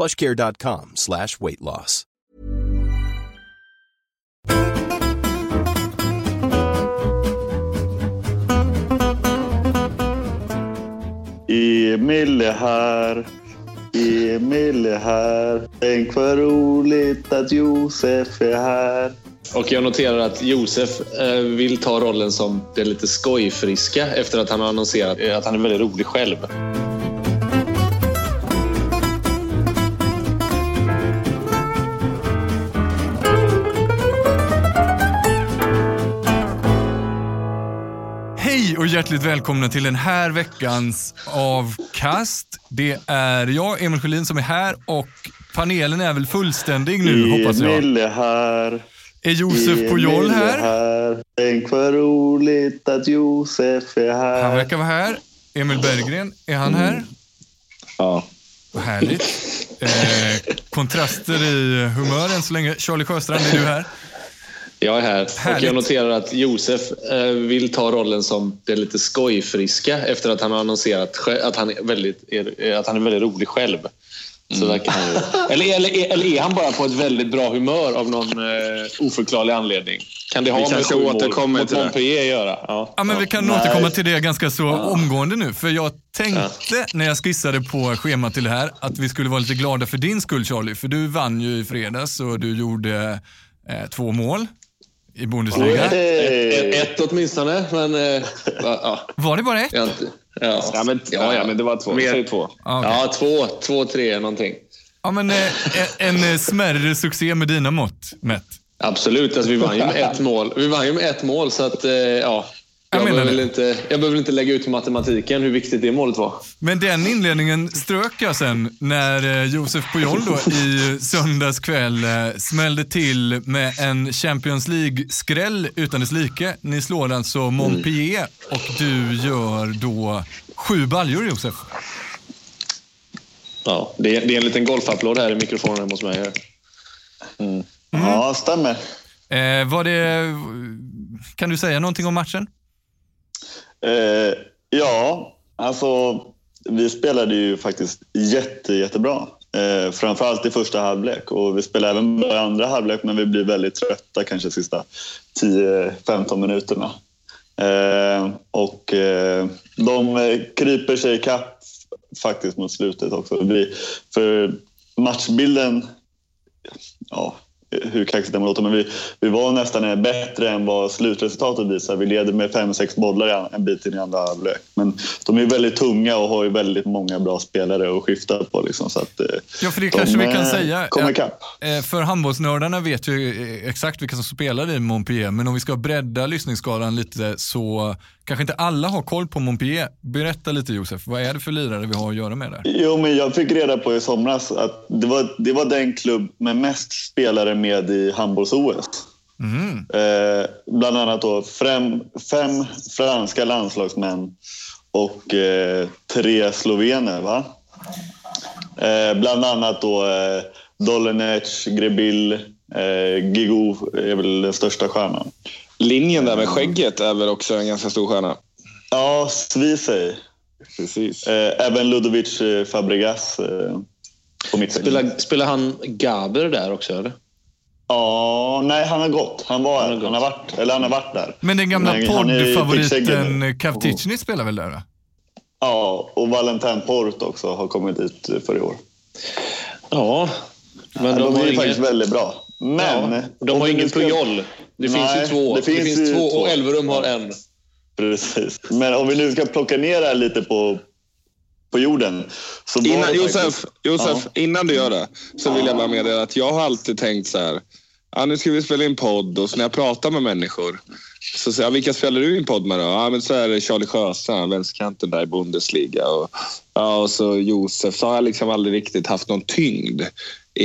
plushcare.com slash weight loss. Emil är här. Emil är här. Tänk vad roligt att Josef är här. Och jag noterar att Josef eh, vill ta rollen som det lite skojfriska efter att han har annonserat eh, att han är väldigt rolig själv. Och hjärtligt välkomna till den här veckans avkast. Det är jag, Emil Sjölin, som är här och panelen är väl fullständig nu, hoppas jag. Emil är här. Är Josef Emil är här? här. Tänk vad roligt att Josef är här. Han verkar vara här. Emil Berggren, är han här? Ja. Vad härligt. Eh, kontraster i humör än så länge. Charlie Sjöstrand, är du här? Jag är här. Och jag noterar att Josef eh, vill ta rollen som det lite skojfriska efter att han har annonserat att han är väldigt, är, att han är väldigt rolig själv. Så verkar han ju. Eller, eller, eller är han bara på ett väldigt bra humör av någon eh, oförklarlig anledning? Kan det ha Vi med kanske återkommer mot. Montpellier att göra? Ja. Ja, men vi kan Nej. återkomma till det ganska så omgående nu. För jag tänkte när jag skissade på schemat till det här att vi skulle vara lite glada för din skull Charlie. För du vann ju i fredags och du gjorde eh, två mål i Bundesliga. Hey. Ett, ett åtminstone, men... Eh, ja, Var det bara ett? ja. Ja, men, ja, ja, men det var två. Mer- Säg två. Ja, okej. Ja, två, två, tre någonting. Ja, men eh, en eh, smärre succé med dina mått mätt. Absolut, alltså, vi vann ju med ett mål. Vi vann ju med ett mål, så att, ja. Jag Jag, behöver inte, jag behöver inte lägga ut matematiken hur viktigt det målet var. Men den inledningen strök jag sen när eh, Josef Pujol då i söndags kväll eh, smällde till med en Champions League-skräll utan dess like. Ni slår alltså Montpellier och du gör då sju baljor Josef. Ja, det, är, det är en liten golfapplåd här i mikrofonen hos mig. Här. Ja, stämmer. Eh, var det, kan du säga någonting om matchen? Eh, ja, alltså vi spelade ju faktiskt jätte, jättebra. Eh, framförallt i första halvlek och vi spelade även bra i andra halvlek men vi blir väldigt trötta kanske de sista 10-15 minuterna. Eh, och eh, de kryper sig ikapp faktiskt mot slutet också. Vi, för matchbilden, ja, hur kaxigt det låter, men vi, vi var nästan bättre än vad slutresultatet visar. Vi leder med fem sex bollar i an- en bit in i andra halvlek. Men de är väldigt tunga och har ju väldigt många bra spelare att skifta på. Liksom, så att, eh, Ja, för det de, kanske vi kan eh, säga. Kommer ikapp. Eh, För handbollsnördarna vet ju exakt vilka som spelar i Montpellier, men om vi ska bredda lyssningsskalan lite så kanske inte alla har koll på Montpellier. Berätta lite Josef, vad är det för lirare vi har att göra med där? Jo, men jag fick reda på i somras att det var, det var den klubb med mest spelare med i handbolls-OS. Mhm. Eh, bland annat då fem, fem franska landslagsmän och eh, tre slovener. Va? Eh, bland annat då eh, Dolenec, Grebil, eh, Gigou är väl den största stjärnan. Linjen där med skägget är väl också en ganska stor stjärna. Ja, Svisej. Precis. Eh, även Ludovic eh, Fabregas eh, på mittfältet. Spelar, spelar han Gaber där också? Eller? Ja, nej han har gått. Han var har han, gått. har varit, eller han har varit där. Men den gamla han poddfavoriten nu. Kavticny spelar väl där? Va? Ja, och Valentin Port också har kommit dit för i år. Ja, Men de, de har är ju faktiskt väldigt bra. Men... Ja, de har ingen ska- Pujol. Det finns Nej, ju två. det Det finns finns, ju två två. och Elverum har en. Precis. Men om vi nu ska plocka ner det här lite på, på jorden. Innan, det Josef, faktiskt- Josef Ja. innan du gör det så vill jag bara meddela att jag har alltid tänkt så här. Ja, nu ska vi spela in podd och så när jag pratar med människor så säger jag, vilka spelar du in podd med då? Ja, men så är det Charlie Sjöstrand, vänsterkanten där i Bundesliga. Och, ja, och så Josef. Så har jag liksom aldrig riktigt haft någon tyngd.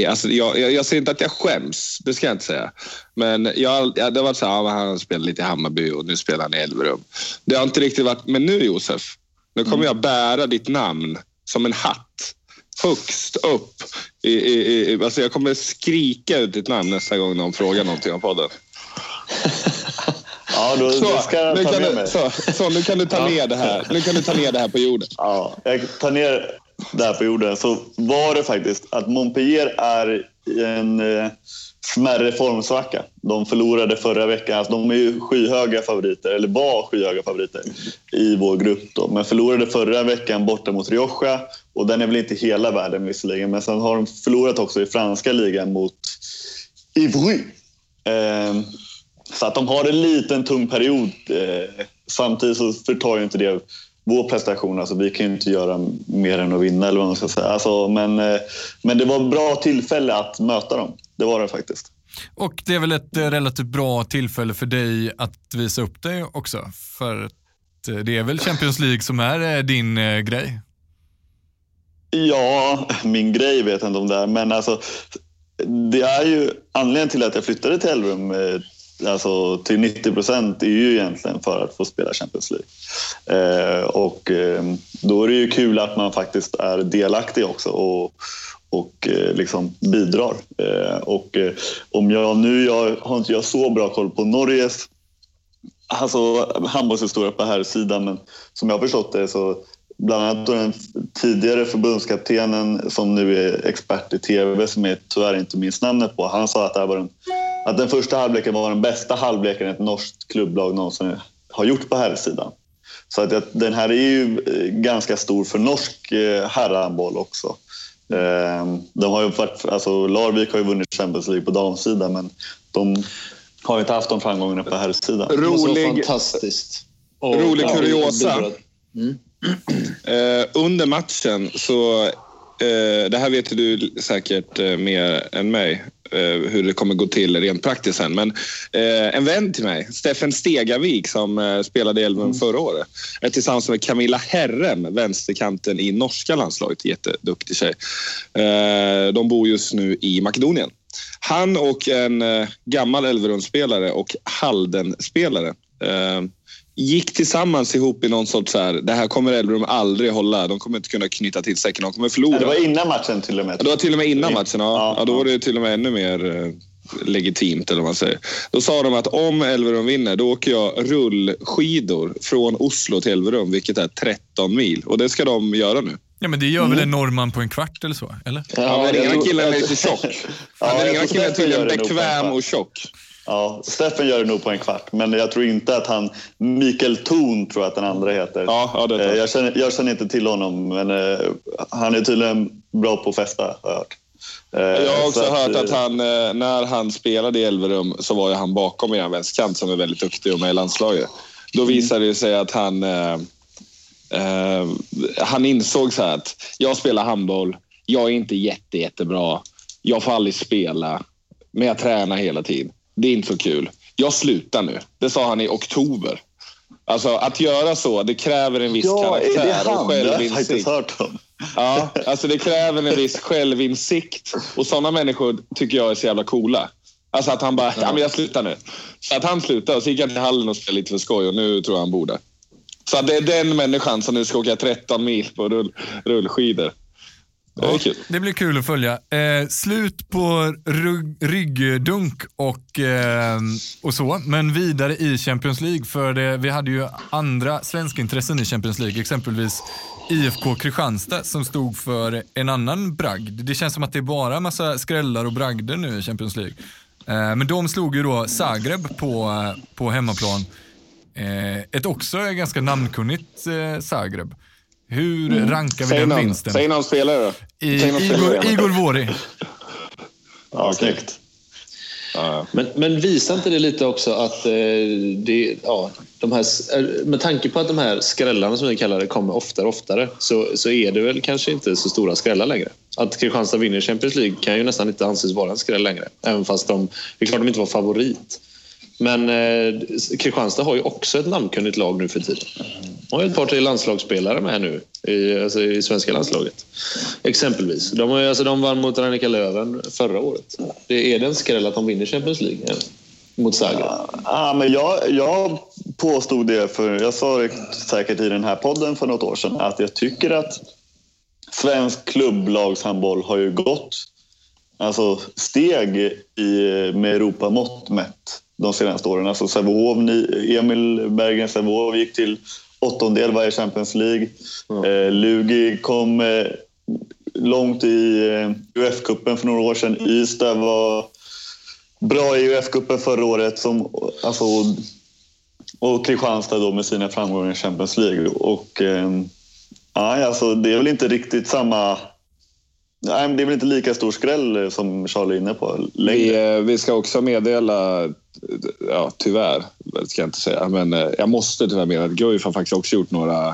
Alltså, jag, jag, jag säger inte att jag skäms, det ska jag inte säga. Men jag, jag, det har varit så här, ja, han spelar lite i Hammarby och nu spelar han i Elverum. Det har inte riktigt varit, men nu Josef, nu kommer jag bära ditt namn som en hatt högst upp. I, i, i, alltså jag kommer skrika ut ditt namn nästa gång någon frågar någonting om podden. Ja, då, Så, ska jag nu ta kan med du, mig. så, så, nu kan du ta ner det här. Nu kan du ta ner det här på jorden. Ja, jag tar ner det här på jorden. Så var det faktiskt att Montpellier är en eh, smärre formsvacka. De förlorade förra veckan. Alltså, de är ju skyhöga favoriter, eller var skyhöga favoriter i vår grupp. Då. Men förlorade förra veckan borta mot Rioja. Och den är väl inte hela världen visserligen. Men sen har de förlorat också i franska ligan mot Ivry. Eh, så att de har en liten tung period. Eh, samtidigt så förtar ju inte det vår prestation. Alltså, vi kan ju inte göra mer än att vinna. Eller vad man ska säga. Alltså, men, eh, men det var ett bra tillfälle att möta dem. Det var det faktiskt. Och det är väl ett eh, relativt bra tillfälle för dig att visa upp dig också. För eh, det är väl Champions League som är din grej. Ja, min grej vet jag inte om det är. Men alltså, det är ju anledningen till att jag flyttade till Elverum alltså till 90 procent är ju egentligen för att få spela Champions League. Eh, och eh, då är det ju kul att man faktiskt är delaktig också och, och eh, liksom bidrar. Eh, och eh, om jag nu, jag har inte jag så bra koll på Norges alltså, handbollshistoria på här sidan men som jag har förstått det så bland annat då den tidigare förbundskaptenen som nu är expert i tv som jag tyvärr inte minns namnet på. Han sa att, det här var den, att den första halvleken var den bästa halvleken ett norskt klubblag någonsin har gjort på här sidan. Så att den här är ju eh, ganska stor för norsk eh, herrhandboll också. Eh, De har ju varit, alltså Larvik har ju vunnit Champions League på damsidan men de har ju inte haft de framgångarna på herrsidan. Rolig, fantastiskt. Och- rolig kuriosa. bidrar. Eh, under matchen så, det här vet du säkert mer än mig, hur det kommer gå till rent praktiskt sen. Men eh, en vän till mig, Steffen Stegavik som eh, spelade i Elverum förra året, är tillsammans med Camilla Herrem, vänsterkanten i norska landslaget, jätteduktig tjej. Eh, de bor just nu i Makedonien. Han och en eh, gammal Elverumsspelare och Halden-spelare eh, gick tillsammans ihop i någon sorts så här, det här kommer Elverum aldrig hålla. De kommer inte kunna knyta till säcken, de kommer förlora. Det var innan matchen till och med. Ja, det var till och med innan matchen, ja. Ja, ja då ja. var det till och med ännu mer eh, legitimt, eller vad man säger. Då sa de att om Elverum vinner, då åker jag rullskidor från Oslo till Elverum, vilket är 13 mil. Och det ska de göra nu. Ja, men det gör väl en norrman på en kvart eller så? Eller? Ja, men den ena killen är lite tjock. Ja, Ja, den ena killen är tydligen bekväm och tjock. Ja, Steffen gör det nog på en kvart, men jag tror inte att han... Mikael Thorn tror jag att den andra heter. Ja, ja, det Eh, jag, känner, jag känner inte till honom, men eh, han är tydligen bra på att festa, har jag hört. Eh, Jag har också så hört att eh, han, eh, när han spelade i Elverum så var ju han bakom er vänsterkant som är väldigt duktig och med i landslaget. Då Mm. visade det sig att han, eh, han insåg så här att jag spelar handboll, jag är inte jätte, jättebra, jag får aldrig spela, men jag tränar hela tiden. Det är inte så kul. Jag slutar nu. Det sa han i oktober. Alltså att göra så, det kräver en viss Ja, är det karaktär och han? Det har jag självinsikt. faktiskt hört om. Ja, alltså det kräver en viss självinsikt. Och sådana människor tycker jag är så jävla coola. Alltså att han bara, ja. men jag slutar nu. Så att han slutade och så gick han till hallen och spelade lite för skoj och nu tror jag han bor där. Så det är den människan som nu ska åka 13 mil på rull, rullskidor. Det är kul. Det blir kul att följa. Eh, slut på rygg, ryggdunk och, eh, och så, men vidare i Champions League. För det, vi hade ju andra svenska intressen i Champions League, exempelvis IFK Kristianstad som stod för en annan bragd. Det känns som att det är bara massa skrällar och bragder nu i Champions League. Eh, men de slog ju då Zagreb på, eh, på hemmaplan. Eh, ett också ganska namnkunnigt eh, Zagreb. Hur rankar vi Säg den någon, vinsten? säg någon spelare då. I, Säg någon Igor, spelare. Igor Vori. Ja, snyggt. Men, men visar inte det lite också att eh, det, ja, de här, med tanke på att de här skrällarna som vi kallar det kommer oftare och oftare så, så är det väl kanske inte så stora skrällar längre. Att Kristianstad vinner Champions League kan ju nästan inte anses vara en skräll längre. Även fast de, det är klart de inte var favorit. Men eh, Kristianstad har ju också ett namnkunnigt lag nu för tiden. De har ju ett par, tre landslagsspelare med nu i, alltså i svenska landslaget. Exempelvis. De, har, ju- alltså, de vann mot Rannika Löven förra året. Det är det en skräll att de vinner Champions League eh, mot Zagreb? Ja, men jag, jag påstod det, för jag sa det säkert i den här podden för något år sedan, att jag tycker att svensk klubblagshandboll har ju gått alltså, steg i, med Europamått mätt de senaste åren. Alltså Sävehof, Emil Bergen Sävehof gick till åttondel varje Champions League. Eh, Lugi kom eh, långt i eh, UF-cupen för några år sedan. Ystad var bra i UF-cupen förra året. Som, alltså, och Kristianstad då med sina framgångar i Champions League. Och, eh, ja, alltså, det är väl inte riktigt samma... Nej, men det är väl inte lika stor skräll som Charlie är inne på längre. Vi, eh, vi ska också meddela, ja tyvärr, ska jag inte säga, men eh, jag måste tyvärr meddela att Guif har faktiskt också gjort några... eh,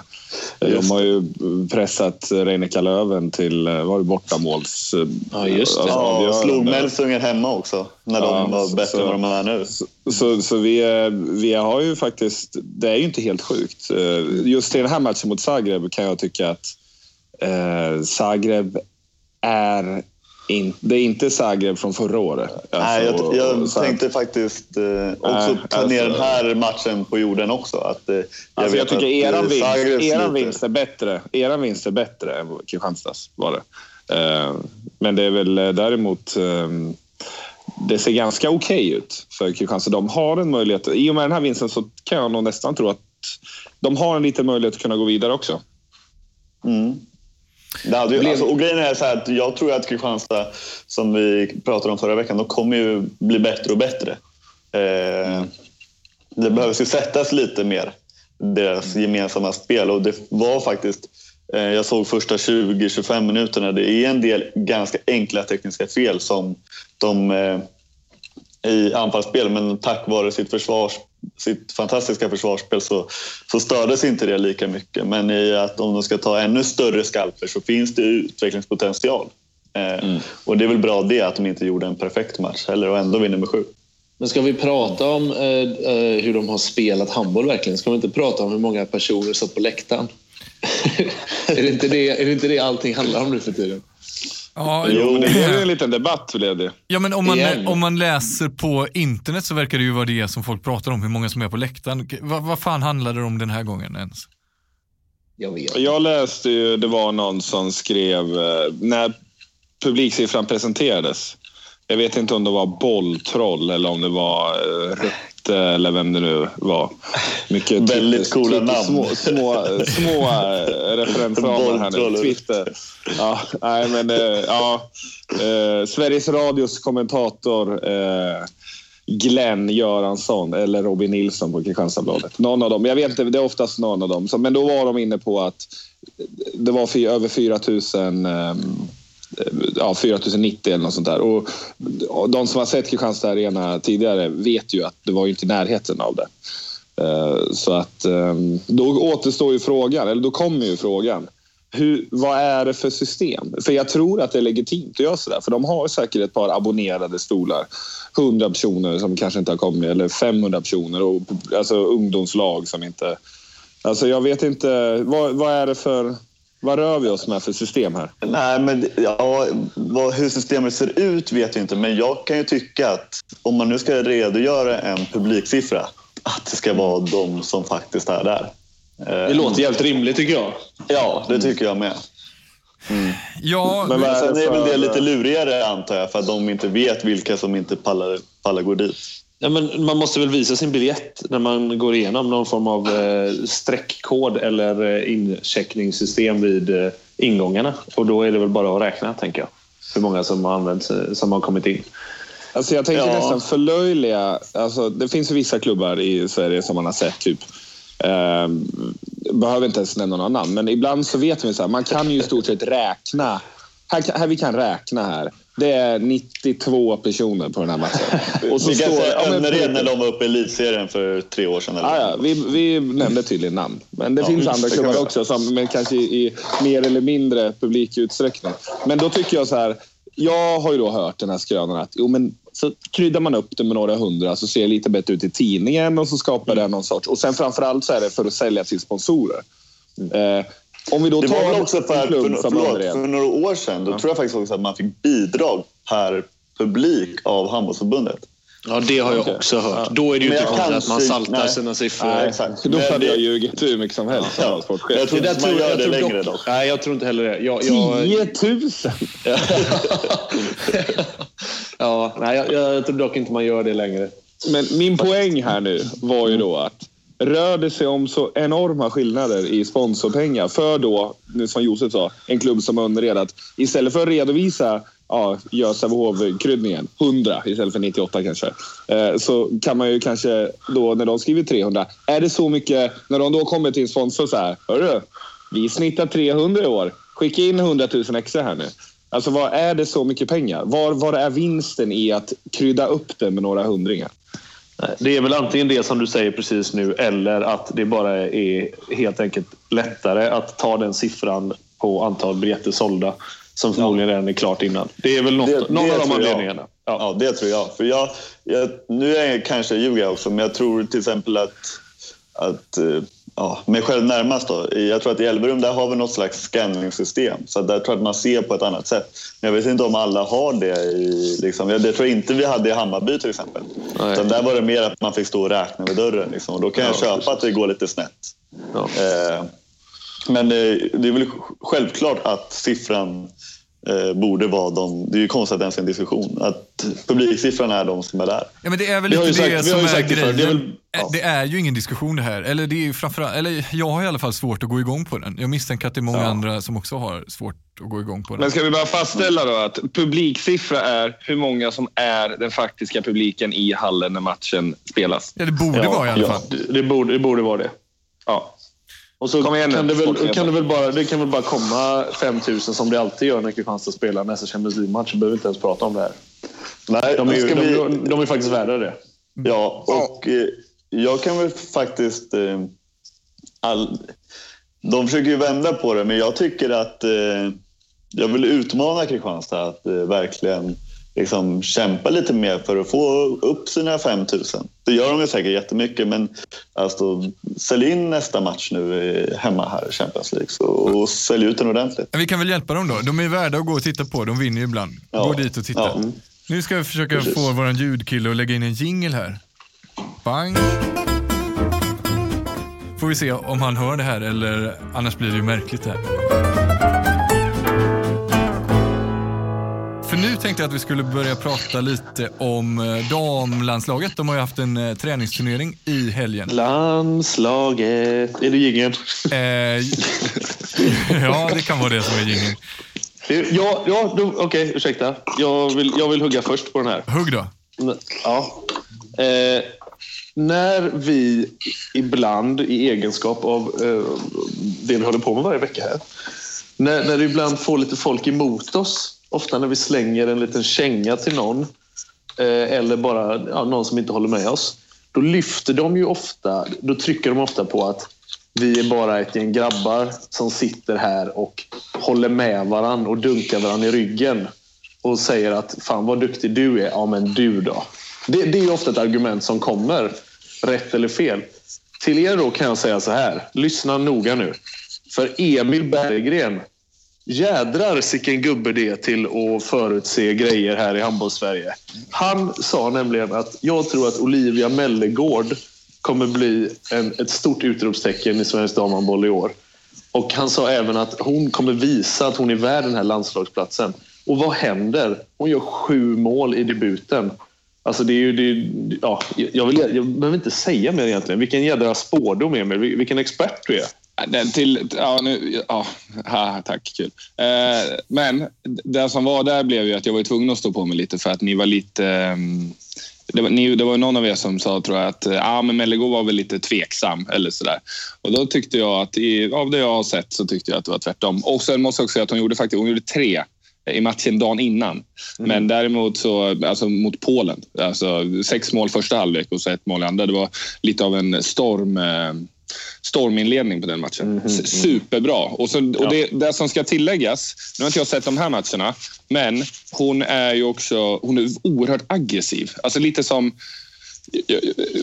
De Just har ju pressat Reinika Löven till, eh, var det bortamåls... Ja, just det. Ja, avgörande. slog Melsunger hemma också när de Ja, var bättre så- än vad de är nu. Så, så vi, eh, vi har ju faktiskt, det är ju inte helt sjukt. Just i den här matchen mot Zagreb kan jag tycka att eh, Zagreb är in, det är inte Zagreb från förra året. Nej, Alltså, jag, jag och så- tänkte faktiskt eh, också Nej, ta ner alltså- den här matchen på jorden också. Att, eh, jag, Alltså jag tycker att, eran eh, vinst, eran vinst är bättre. Eran vinst är bättre än Kristianstads var det. Eh, Men det är väl eh, däremot... eh, Det ser ganska okej ut för Kristianstad. De har en möjlighet. I och med den här vinsten så kan jag nog nästan tro att de har en liten möjlighet att kunna gå vidare också. Mm. Det hade ju, Blev- alltså, och grejen är så att jag tror att Kristianstad, som vi pratade om förra veckan, de kommer ju bli bättre och bättre. Eh, det behövs ju sättas lite mer, deras gemensamma spel. Och det var faktiskt, eh, jag såg första 20-25 minuterna, det är en del ganska enkla tekniska fel som de eh, i anfallsspel, men tack vare sitt, försvars, sitt fantastiska försvarsspel så, så stördes inte det lika mycket. Men i att om de ska ta ännu större skalper så finns det utvecklingspotential. Eh, Och det är väl bra det att de inte gjorde en perfekt match heller och ändå vinner med sju. Men ska vi prata om eh, eh, hur de har spelat handboll verkligen? Ska vi inte prata om hur många personer satt på läktaren? är, det inte det, är det inte det allting handlar om nu för tiden? Ja, Jo, men det blev ju en liten debatt blev det. Ja, men om man, Igen. om man läser på internet så verkar det ju vara det som folk pratar om, hur många som är på läktaren. Vad, vad fan handlade det om den här gången ens? Jag vet. Jag läste ju, det var någon som skrev, eh, när publiksiffran presenterades. Jag vet inte om det var bolltroll eller om det var eh, Rutte eller vem det nu var. Mycket Väldigt coola namn. Små, små, små eh, referensramar här nu. Twitter. Ja, nej, men, eh, ja, eh, Sveriges Radios kommentator eh, Glenn Göransson eller Robin Nilsson på Kristianstadsbladet. Någon av dem. Jag vet inte, det är oftast någon av dem. Men då var de inne på att det var över 4 000 ehm, ja, 4090 eller något sånt där. Och, de som har sett Kristianstad Arena tidigare vet ju att det var ju inte i närheten av det. Eh, så att eh, då återstår ju frågan, eller då kommer ju frågan. Hur, vad är det för system? För jag tror att det är legitimt att göra sådär. För de har säkert ett par abonnerade stolar. 100 personer som kanske inte har kommit, eller 500 personer. Och, alltså ungdomslag som inte... Alltså jag vet inte, vad, vad är det för... Vad rör vi oss med för system här? Nej, men ja, vad, hur systemet ser ut vet jag inte. Men jag kan ju tycka att om man nu ska redogöra en publiksiffra, att det ska vara de som faktiskt är där. Eh, Det låter jävligt rimligt tycker jag. Ja, det tycker jag med. Ja, Men är Sen det är väl det lite lurigare antar jag, för att de inte vet vilka som inte pallar, pallar gå dit. Ja, men man måste väl visa sin biljett när man går igenom någon form av eh, streckkod eller eh, incheckningssystem vid eh, ingångarna. Och då är det väl bara att räkna, tänker jag. Hur många som har, använt, sig- som har kommit in. Alltså jag tänker Ja. nästan förlöjliga... Alltså det finns vissa klubbar i Sverige som man har sett. typ eh, Behöver inte ens nämna några namn, men ibland så vet vi så här, man kan ju i stort sett räkna här, här vi kan räkna här. Det är 92 personer på den här matchen. Och så Vi kan står- säga ja, Önnered när de var uppe i elitserien för tre år sedan. Eller? Ja, ja, vi, vi nämnde tydligen namn. Men det Ja, finns andra klubbar också, som, men kanske i, mer eller mindre publikutsträckning. Men då tycker jag så här. Jag har ju då hört den här skrönan att jo, men så kryddar man upp det med några hundra så ser det lite bättre ut i tidningen och så skapar det någon sorts... Och sen framförallt så är det för att sälja till sponsorer. Eh, om vi då Det var tar väl också för, för, förlåt, för några år sedan. Då tror jag faktiskt också att man fick bidrag per publik av handbollsförbundet. Ja, det har jag Okej. också hört. Då är det ju Men inte jag konstigt att man saltar nej. sina siffror. Nej, exakt. Då hade det- jag ljugit hur mycket som helst Ja. Jag tror inte man tror gör jag det tror längre dock, dock. Nej, jag tror inte heller det. Jag, jag, 10 000! ja, nej, jag, jag tror dock inte man gör det längre. Men min poäng här nu var ju då att rör det sig om så enorma skillnader i sponsorpengar för då, som Josef sa, en klubb som Önnered att istället för att redovisa ja, gör Sävehof-kryddningen, 100 istället för 98 kanske. Eh, så kan man ju kanske då när de skriver 300, är det så mycket, när de då kommer till en sponsor så här, hörru, vi snittar 300 i år, skicka in 100 000 extra här nu. Alltså vad är det så mycket pengar? Var, var är vinsten i att krydda upp det med några hundringar? Det är väl antingen det som du säger precis nu eller att det bara är helt enkelt lättare att ta den siffran på antal biljetter sålda som förmodligen redan är klart innan. Det är väl något, Det- någon det av de anledningarna. Ja. Ja, det tror jag. För jag, jag nu är jag kanske ljuger också, men jag tror till exempel att, att eh, ja, mig själv närmast då. Jag tror att i Elverum där har vi något slags scanningssystem. Så där tror jag att man ser på ett annat sätt. Men jag vet inte om alla har det. I, liksom, jag- det tror jag inte vi hade i Hammarby till exempel. Nej. Utan där var det mer att man fick stå och räkna vid dörren. Liksom. Och då kan jag Ja, köpa att det går lite snett. Ja. Eh, men eh, det är väl självklart att siffran eh, borde vara de... Det är ju konstigt att det ens är en diskussion. Att publiksiffran är de som är där. Ja, men det är väl lite ju det sagt- som är det grejen. Det är väl- ja. Det är ju ingen diskussion det här. Eller, det är ju framförallt, eller jag har i alla fall svårt att gå igång på den. Jag misstänker att det är många andra som också har svårt att gå igång på den. Men ska vi bara fastställa då att publiksiffra är hur många som är den faktiska publiken i hallen när matchen spelas? Ja, det borde vara i alla fall. Det, det, borde, det borde vara det. Ja. Och så Kom igen nu, kan det, väl, kan det, väl bara, det kan väl bara komma 5 000 som det alltid gör när Kristianstad spelar nästa Champions League-match. Vi behöver inte ens prata om det här. Nej, De är, ju, ska de, vi- de, de är faktiskt värda det. Ja, och eh, jag kan väl faktiskt... Eh, all, de försöker ju vända på det, men jag tycker att... Eh, jag vill utmana Kristianstad att eh, verkligen liksom, kämpa lite mer för att få upp sina 5 000. Det gör de ju säkert jättemycket, men alltså, sälj in nästa match nu eh, hemma här i Champions League så, och sälj ut den ordentligt. Vi kan väl hjälpa dem då. De är värda att gå och titta på. De vinner ju ibland. Ja. Gå dit och titta. Ja. Nu ska vi försöka Precis. få vår ljudkille att lägga in en jingle här. Bang. Får vi se om han hör det här eller annars blir det ju märkligt det här. För nu tänkte jag att vi skulle börja prata lite om eh, damlandslaget. De har ju haft en eh, träningsturnering i helgen. Landslaget. Är det jingeln? Eh, ja, det kan vara det som är jingeln. Ja, ja okej. ursäkta. Jag vill, jag vill hugga först på den här. Hugg då. Ja. Eh, när vi ibland i egenskap av eh, det vi håller på med varje vecka här. När, när vi ibland får lite folk emot oss. Ofta när vi slänger en liten känga till någon. Eh, eller bara ja, någon som inte håller med oss. Då lyfter de ju ofta, då trycker de ofta på att vi är bara ett gäng grabbar som sitter här och håller med varandra och dunkar varandra i ryggen och säger att fan vad duktig du är. Ja, men du då? Det, det är ofta ett argument som kommer, rätt eller fel. Till er då kan jag säga så här. Lyssna noga nu. För Emil Berggren, jädrar sicken gubbe det till att förutse grejer här i handbollssverige. Han sa nämligen att jag tror att Olivia Mellegård kommer bli en, ett stort utropstecken i svensk damhandboll i år. Och han sa även att hon kommer visa att hon är värd den här landslagsplatsen. Och vad händer? Hon gör sju mål i debuten. Alltså det är ju, det är, ja, jag, vill, jag behöver inte säga mer egentligen. Vilken jädra spårdom Emil. Vilken expert du är. Den till, ja, nu, ja, ha, tack, kul. Eh, men det som var där blev ju att jag var tvungen att stå på mig lite för att ni var lite... ehm, det var, ni, det var någon av er som sa, tror jag, att eh, ah, men Mellegård var väl lite tveksam eller sådär. Och då tyckte jag att, i, av det jag har sett, så tyckte jag att det var tvärtom. Och sen måste jag också säga att hon gjorde faktiskt hon gjorde tre i matchen dagen innan. Mm. Men däremot så, alltså mot Polen, alltså sex mål första halvlek och så ett mål i andra. Det var lite av en storm, eh, storminledning på den matchen. S- Superbra. Och, så, och det, det som ska tilläggas, nu har inte jag sett de här matcherna, men hon är ju också hon är oerhört aggressiv. Alltså lite som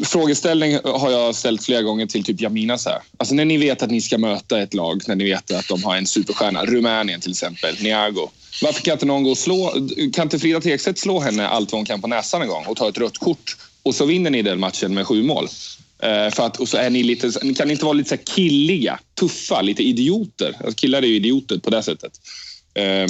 Frågeställning har jag ställt flera gånger till typ Jamina. Så här. Alltså när ni vet att ni ska möta ett lag, när ni vet att de har en superstjärna, Rumänien till exempel, Niago. Varför kan inte någon gå och slå, kan inte Frida Tekstedt slå henne allt vad hon kan på näsan en gång och ta ett rött kort och så vinner ni den matchen med sju mål? Eh, för att, och så är ni lite, ni kan inte vara lite så killiga, tuffa, lite idioter. Alltså killar är ju idioter på det sättet. Eh,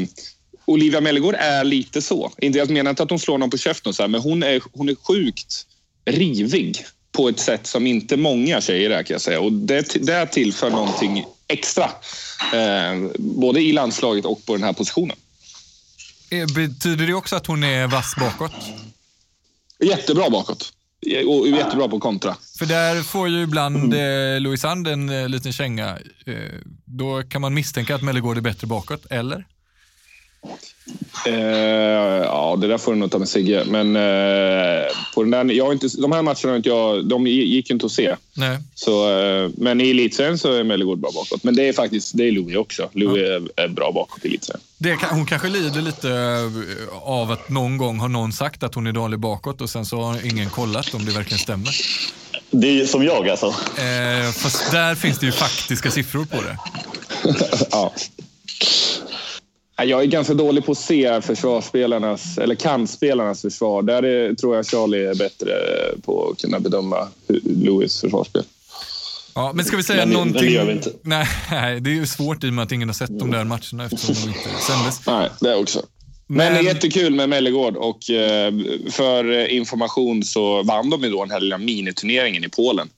Olivia Mellegård är lite så. Inte jag menar inte att hon slår någon på käften, så här, men hon är, hon är sjukt rivig på ett sätt som inte många tjejer är kan jag säga. Och det, det tillför någonting extra. Eh, både i landslaget och på den här positionen. Eh, Betyder det också att hon är vass bakåt? Jättebra bakåt. Och jättebra på kontra. För där får ju ibland eh, Louise Sand en eh, liten känga. Eh, då kan man misstänka att Mellegård är bättre bakåt, eller? Eh, ja, det där får du nog ta med Sigge. Men eh, på den där, jag har inte, de här matcherna inte jag, de gick inte att se. Nej. Så, eh, men i elitserien så är Mellegård bra bakåt. Men det är faktiskt det är Louis också. Louis är, är bra bakåt i elitserien. Det hon kanske lider lite eh, av att någon gång har någon sagt att hon är dålig bakåt och sen så har ingen kollat om det verkligen stämmer. Det är som jag alltså. Eh, fast där finns det ju faktiska siffror på det. ja. Ja, Jag är ganska dålig på att se försvarsspelarnas, eller kantspelarnas försvar. Där är, tror jag Charlie är bättre på att kunna bedöma Louis försvarsspel. Ja, men ska vi säga Men det- men någonting? det gör vi inte. Nej, det är ju svårt i och med att ingen har sett de där matcherna eftersom de inte sändes. Nej, det också. Men, Men- jättekul med Mellegård och eh, för eh, information så vann de ju då den här lilla miniturneringen i Polen.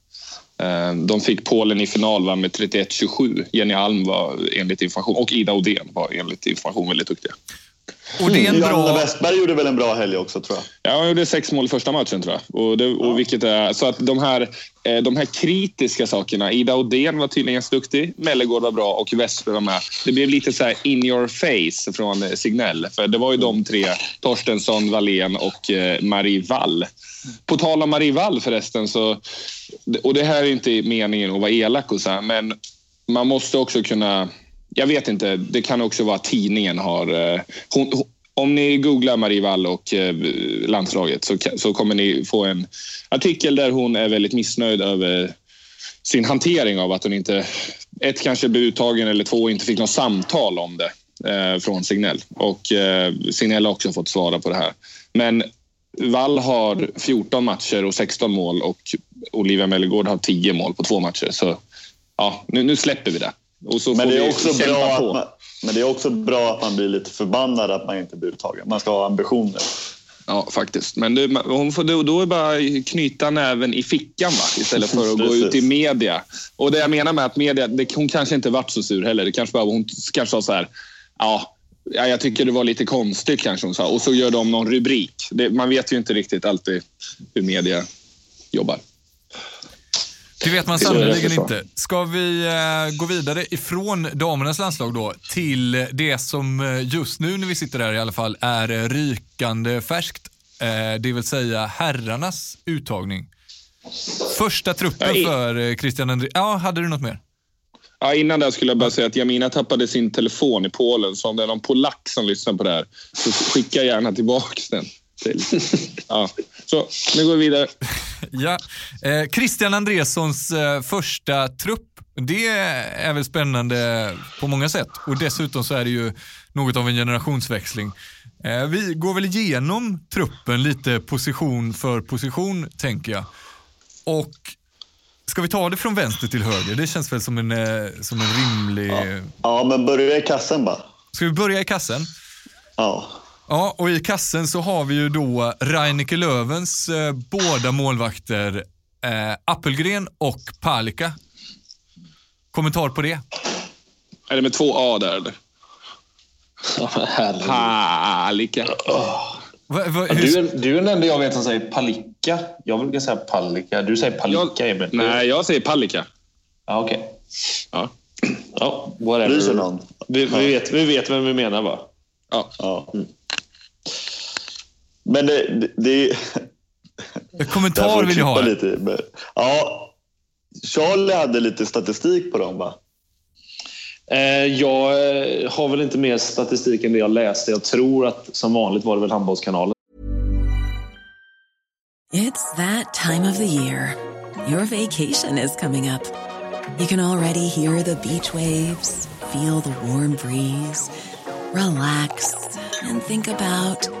Eh, De fick Polen i final va, med 31-27. Jenny Alm var enligt information och Ida Odén var enligt information väldigt duktiga. Och det är en Johanna bra... Westberg gjorde väl en bra helg också tror jag. Ja, hon gjorde sex mål i första matchen tror jag. Och det, och vilket är, så att de här, eh, de här kritiska sakerna. Ida Odén var tydligen ganska duktig. Mellegård var bra och Westberg var med. Det blev lite så här in your face från eh, Signell. För det var ju de tre, Torstensson, Wallén och eh, Marie Wall. På tal om Marie Wall förresten, så, och det här är inte meningen att vara elak och så här, men man måste också kunna... Jag vet inte, det kan också vara att tidningen har... Eh, hon, hon, om ni googlar Marie Wall och eh, landslaget så, så kommer ni få en artikel där hon är väldigt missnöjd över sin hantering av att hon inte... Ett, kanske blev uttagen eller två, inte fick något samtal om det eh, från Signell. Och eh, Signell har också fått svara på det här. Men Wall har 14 matcher och 16 mål och Olivia Mellegård har 10 mål på två matcher. Så ja, nu, nu släpper vi det. Och så Men får det, är vi också kämpa bra på. att man, men det är också bra att man blir lite förbannad att man inte blir uttagen. Man ska ha ambitioner. Ja, faktiskt. Men det, hon får då, då är bara knyta näven i fickan va? istället för att gå ut i media. Och det jag menar med att media, det, hon kanske inte varit så sur heller. Det kanske bara, hon kanske sa så här, ja, ja, jag tycker det var lite konstigt kanske hon sa. Och så gör de någon rubrik. Det, man vet ju inte riktigt alltid hur media jobbar. Det vet man sannerligen inte. Ska vi eh, gå vidare ifrån damernas landslag då till det som eh, just nu när vi sitter där i alla fall är rykande färskt. Eh, det vill säga herrarnas uttagning. Första truppen för Christian André. Ja, hade du något mer? Ja, innan det skulle jag bara säga att Jamina tappade sin telefon i Polen. Så om det är någon polack som lyssnar på det här så skicka gärna tillbaka den. Till. Ja. Så, nu går vi vidare. Ja. Eh, Christian Andressons eh, första trupp, det är väl spännande på många sätt. Och dessutom så är det ju något av en generationsväxling. Eh, vi går väl igenom truppen lite position för position, tänker jag. Och ska vi ta det från vänster till höger? Det känns väl som en, eh, som en rimlig... Ja, men börja i kassen bara. Ska vi börja i kassen? Ja. Ja, och i kassen så har vi ju då Reineke Lövens eh, båda målvakter, eh, Appelgren och Palika. Kommentar på det? Är det med två A där eller? Palika. Va, va, Ja, hur, Du, är, du är den enda jag vet som säger palika. Jag brukar säga pallika. Du säger palika, Emil. Nej, jag säger Palika. Ja, okej. Ja. Ja, whatever. Bryr sig någon? Vi, vi, vet, vi vet vem vi menar, va? Ja. Ja. Men det... det, det En kommentar vill jag ha. Lite. Men, ja, Charlie hade lite statistik på dem va? Eh, jag eh, har väl inte mer statistik än det jag läste. Jag tror att som vanligt var det väl Handbollskanalen. It's that time of the year. Your vacation is coming up. You can already hear the beach waves, feel the warm breeze, relax, and think about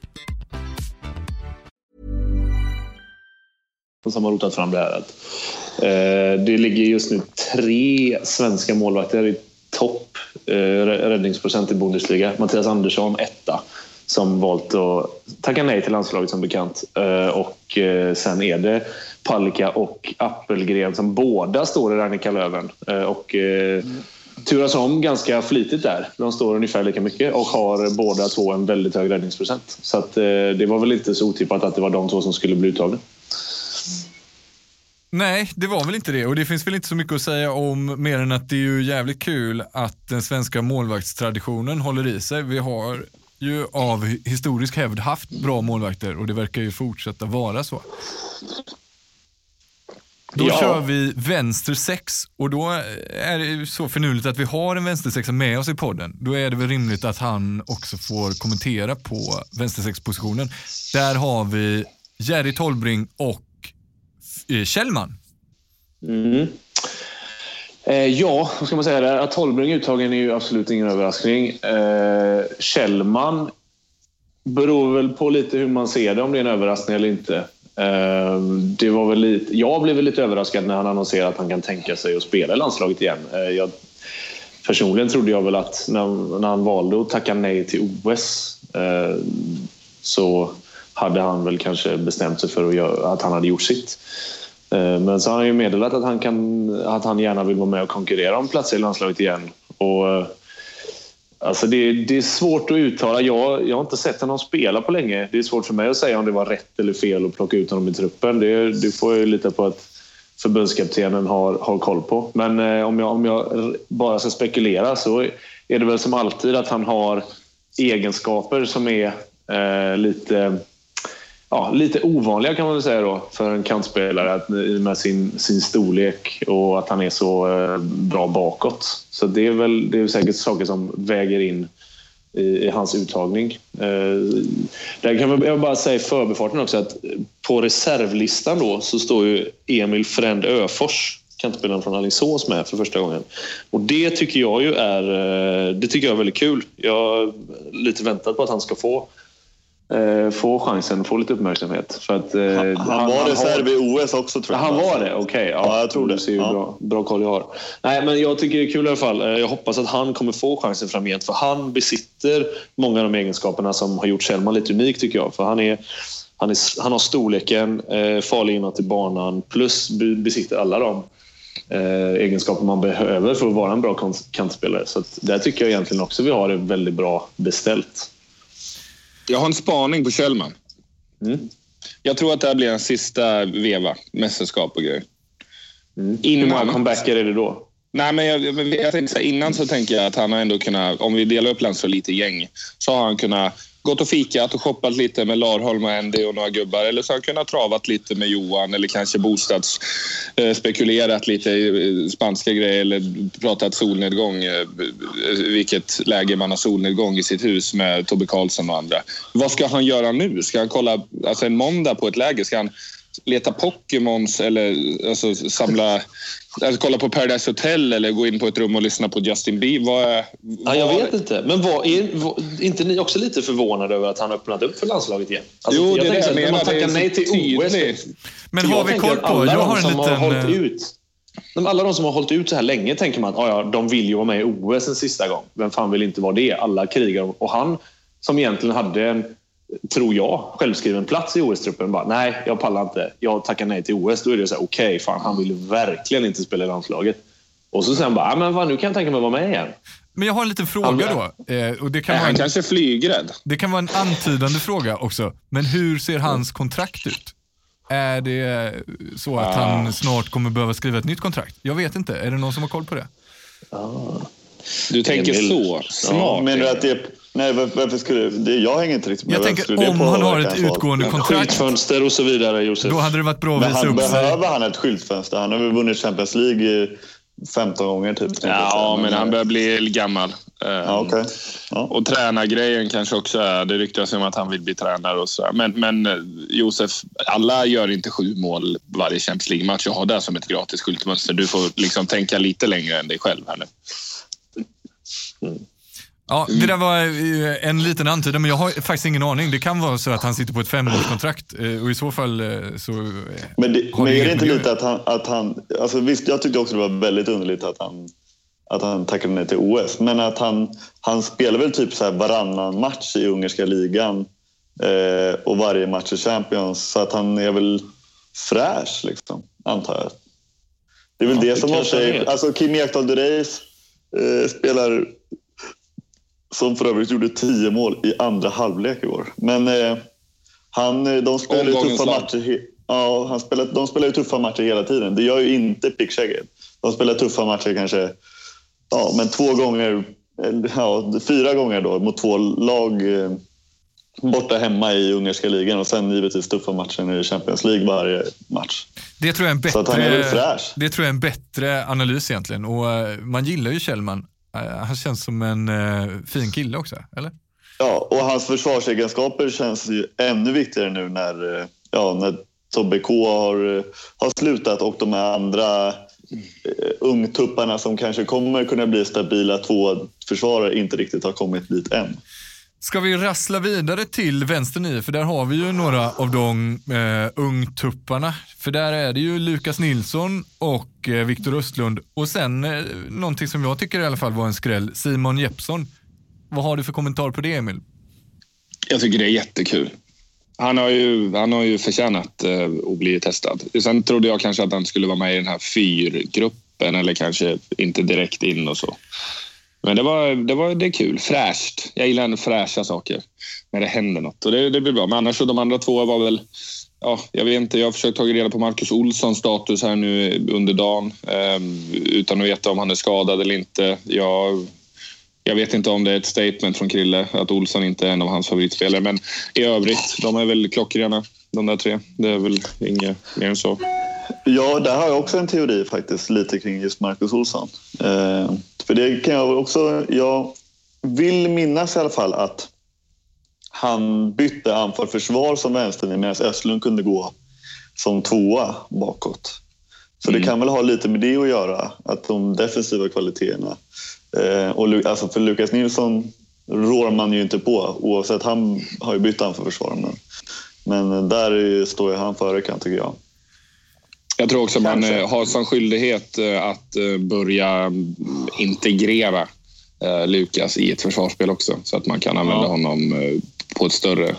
som har rotat fram det här. Att, eh, det ligger just nu tre svenska målvakter i topp eh, räddningsprocent i Bundesliga. Mattias Andersson etta som valt att tacka nej till landslaget som bekant. Eh, och eh, sen är det Palicka och Appelgren som båda står i Rannika Löven. Eh, och, eh, turas om ganska flitigt där. De står ungefär lika mycket och har båda två en väldigt hög räddningsprocent. Så att, eh, det var väl inte så otippat att det var de två som skulle bli uttagna. Nej, det var väl inte det och det finns väl inte så mycket att säga om mer än att det är ju jävligt kul att den svenska målvaktstraditionen håller i sig. Vi har ju av historisk hävd haft bra målvakter och det verkar ju fortsätta vara så. Då Ja. kör vi vänster sex och då är det ju så finurligt att vi har en vänstersexa med oss i podden. Då är det väl rimligt att han också får kommentera på vänstersexpositionen. Där har vi Jerry Tolbring och Eh, Kjellman. Mm. Eh, ja, vad ska man säga? där? Att är uttagen är ju absolut ingen överraskning. Eh, Kjellman beror väl på lite hur man ser det, om det är en överraskning eller inte. Eh, det var väl lite, jag blev väl lite överraskad när han annonserade att han kan tänka sig att spela i landslaget igen. Eh, jag, personligen trodde jag väl att när, när han valde att tacka nej till OS eh, så hade han väl kanske bestämt sig för att, göra, att han hade gjort sitt. Eh, men så har han ju meddelat att han, kan, att han gärna vill vara med och konkurrera om platser i landslaget igen. Och, eh, alltså det, det är svårt att uttala. Jag, jag har inte sett honom spela på länge. Det är svårt för mig att säga om det var rätt eller fel att plocka ut honom i truppen. Det, det får jag ju lita på att förbundskaptenen har, har koll på. Men eh, om, jag, om jag bara ska spekulera så är det väl som alltid att han har egenskaper som är eh, lite ja, lite ovanliga kan man väl säga då för en kantspelare att, i och med sin, sin storlek och att han är så eh, bra bakåt. Så det är väl det är säkert saker som väger in i, i hans uttagning. Eh, där kan jag bara säga i förbifarten också att på reservlistan då så står ju Emil Fränd Öfors kantspelaren från Alingsås med för första gången. Och det tycker jag ju är, eh, det tycker jag är väldigt kul. Jag har lite väntat på att han ska få eh, få chansen, få lite uppmärksamhet. För att, eh, Han, han var reserv i OS också tror jag. han var det? Okej. Ja, jag tror det. Du ser ju Ja. bra, bra koll jag har. Nej, men jag tycker det är kul i alla fall. Eh, Jag hoppas att han kommer få chansen framgent. För han besitter många av de egenskaperna som har gjort Kjellman lite unik tycker jag. För han, är, han, är, han har storleken, eh, farlig inåt i banan plus be- besitter alla de eh, egenskaper man behöver för att vara en bra kant- kantspelare. Så att där tycker jag egentligen också vi har det väldigt bra beställt. Jag har en spaning på Kjellman. Mm. Jag tror att det här blir en sista veva, mästerskap och grejer. Hur många Innan, comebacker är det då? Nej, men jag, jag tänkte så här, innan så tänker jag att han har ändå kunnat, om vi delar upp landslaget lite i gäng, så har han kunnat gått och fikat och shoppat lite med Larholm och Andy och några gubbar. Eller så har han kunnat travat lite med Johan eller kanske bostads, eh, spekulerat lite i eh, spanska grejer eller pratat solnedgång. Eh, eh, vilket läge man har solnedgång i sitt hus med Tobbe Karlsson och andra. Vad ska han göra nu? Ska han kolla alltså en måndag på ett läger? Ska han leta Pokémons eller alltså, samla, alltså, kolla på Paradise Hotel eller gå in på ett rum och lyssna på Justin Bieber? Vad, är- Ja, jag vad- vet inte. Men var, är, var, inte ni också lite förvånade över att han öppnat upp för landslaget igen? Alltså, Jo, det är det jag menar. man tackar nej till OS. Men Jag har vi koll att på, alla jag har en som har liten... hållit eh, ut, alla de som har hållit ut så här länge tänker man att ah, ja, de vill ju vara med i OS en sista gång. Vem fan vill inte vara det? Alla krigar. Och han som egentligen hade en, tror jag, självskriven plats i OS-truppen. Bara, nej, jag pallar inte. Jag tackar nej till OS. Då är det så här, okej, fan, han vill verkligen inte spela i landslaget. Och så sen bara, ah, men vad, nu kan jag tänka mig att vara med igen. Men jag har en liten fråga då. Eh, och det, kan Är vara han en, kanske är flygrädd? det kan vara en antydande fråga också. Men hur ser hans kontrakt ut? Är det så att han snart kommer behöva skriva ett nytt kontrakt? Jag vet inte. Är det någon som har koll på det? Du tänker Emil. så. Smart. Menar du att det... Nej, varför, varför skulle det... Jag hänger inte riktigt med. Jag tänker det om han har ett utgående kontrakt, Skyltfönster och så vidare, Josef. då hade det varit bra att Men visa han, upp sig. behöver han ett skyltfönster? Han har väl vunnit Champions League 15 gånger typ. Ja, men han börjar bli gammal. Eh, Ja, okej. Ja. Och tränargrejen kanske också är... Det ryktas om att han vill bli tränare och så. Men, men eh, Josef, alla gör inte sju mål varje Champions League-match och har det som ett gratis skyltmönster. Du får liksom tänka lite längre än dig själv här nu. Ja, det där var eh, en liten antydan, men jag har faktiskt ingen aning. Det kan vara så att han sitter på ett femårskontrakt eh, och i så fall eh, så... Men, det, men är det inte lite att han... Att han alltså visst, jag tyckte också det var väldigt underligt att han, att han tackade nej till OS. Men att han, han spelar väl typ så här varannan match i ungerska ligan eh, och varje match i Champions. Så att han är väl fräsch, liksom, antar jag. Det är väl Ja, det det som är. Alltså Kim Ekdahl Dureis eh, spelar som för övrigt gjorde tio mål i andra halvlek igår. Men eh, han, eh, de spelar ju tuffa matcher. he- Ja, han spelar, de spelar ju tuffa matcher hela tiden. Det gör ju inte Pickshagget. De spelar tuffa matcher kanske ja, men två gånger, ja, fyra gånger då mot två lag eh, borta hemma i ungerska ligan och sen givetvis tuffa matcher i Champions League varje match. Det tror jag är en Så att han är väl bättre, fräsch. det tror jag är en bättre analys egentligen. Och eh, man gillar ju Kjellman. Eh, han känns som en eh, fin kille också, eller? Ja, och hans försvarsegenskaper känns ju ännu viktigare nu när, eh, ja, när Tobbe K har, eh, har slutat och de här andra eh, ungtupparna som kanske kommer kunna bli stabila två försvarare inte riktigt har kommit dit än. Ska vi rassla vidare till vänster nio? För där har vi ju några av de eh, ungtupparna. För där är det ju Lukas Nilsson och eh, Viktor Östlund. Och sen eh, någonting som jag tycker i alla fall var en skräll, Simon Jeppsson. Vad har du för kommentar på det Emil? Jag tycker det är jättekul. Han har ju, han har ju förtjänat eh, att bli testad. Sen trodde jag kanske att han skulle vara med i den här fyrgruppen eller kanske inte direkt in och så. Men det, var, det, var, det är kul. Fräscht. Jag gillar ändå fräscha saker när det händer något. Och det, det blir bra. Men annars så de andra två var väl... Ja, jag vet inte. Jag har försökt ta reda på Marcus Olssons status här nu under dagen eh, utan att veta om han är skadad eller inte. Jag jag vet inte om det är ett statement från Krille att Olsson inte är en av hans favoritspelare. Men i övrigt, de är väl klockrena de där tre. Det är väl inget mer än så. Ja, där har jag också en teori faktiskt lite kring just Marcus Olsson. Eh, för det kan jag också... Jag vill minnas i alla fall att han bytte anfall-försvar som vänsternier medan Östlund kunde gå som tvåa bakåt. Så det kan väl ha lite med det att göra, att de defensiva kvaliteterna. Eh, och, alltså för Lukas Nilsson rår man ju inte på oavsett. Han har ju bytt anfallsförsvar. Men, men där är- står ju han före kan tycker jag. Jag tror också man eh, har som skyldighet eh, att eh, börja mm, integrera Lukas i ett försvarsspel också. Så att man kan använda Ja. honom på ett större